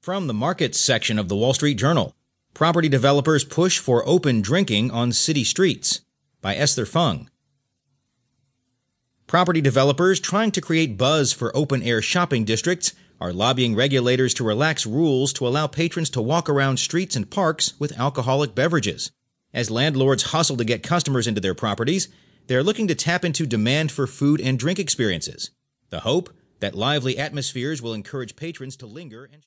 From the markets section of the Wall Street Journal Property Developers Push for Open Drinking on City Streets by Esther Fung. Property developers trying to create buzz for open air shopping districts are lobbying regulators to relax rules to allow patrons to walk around streets and parks with alcoholic beverages. As landlords hustle to get customers into their properties, they're looking to tap into demand for food and drink experiences. The hope that lively atmospheres will encourage patrons to linger and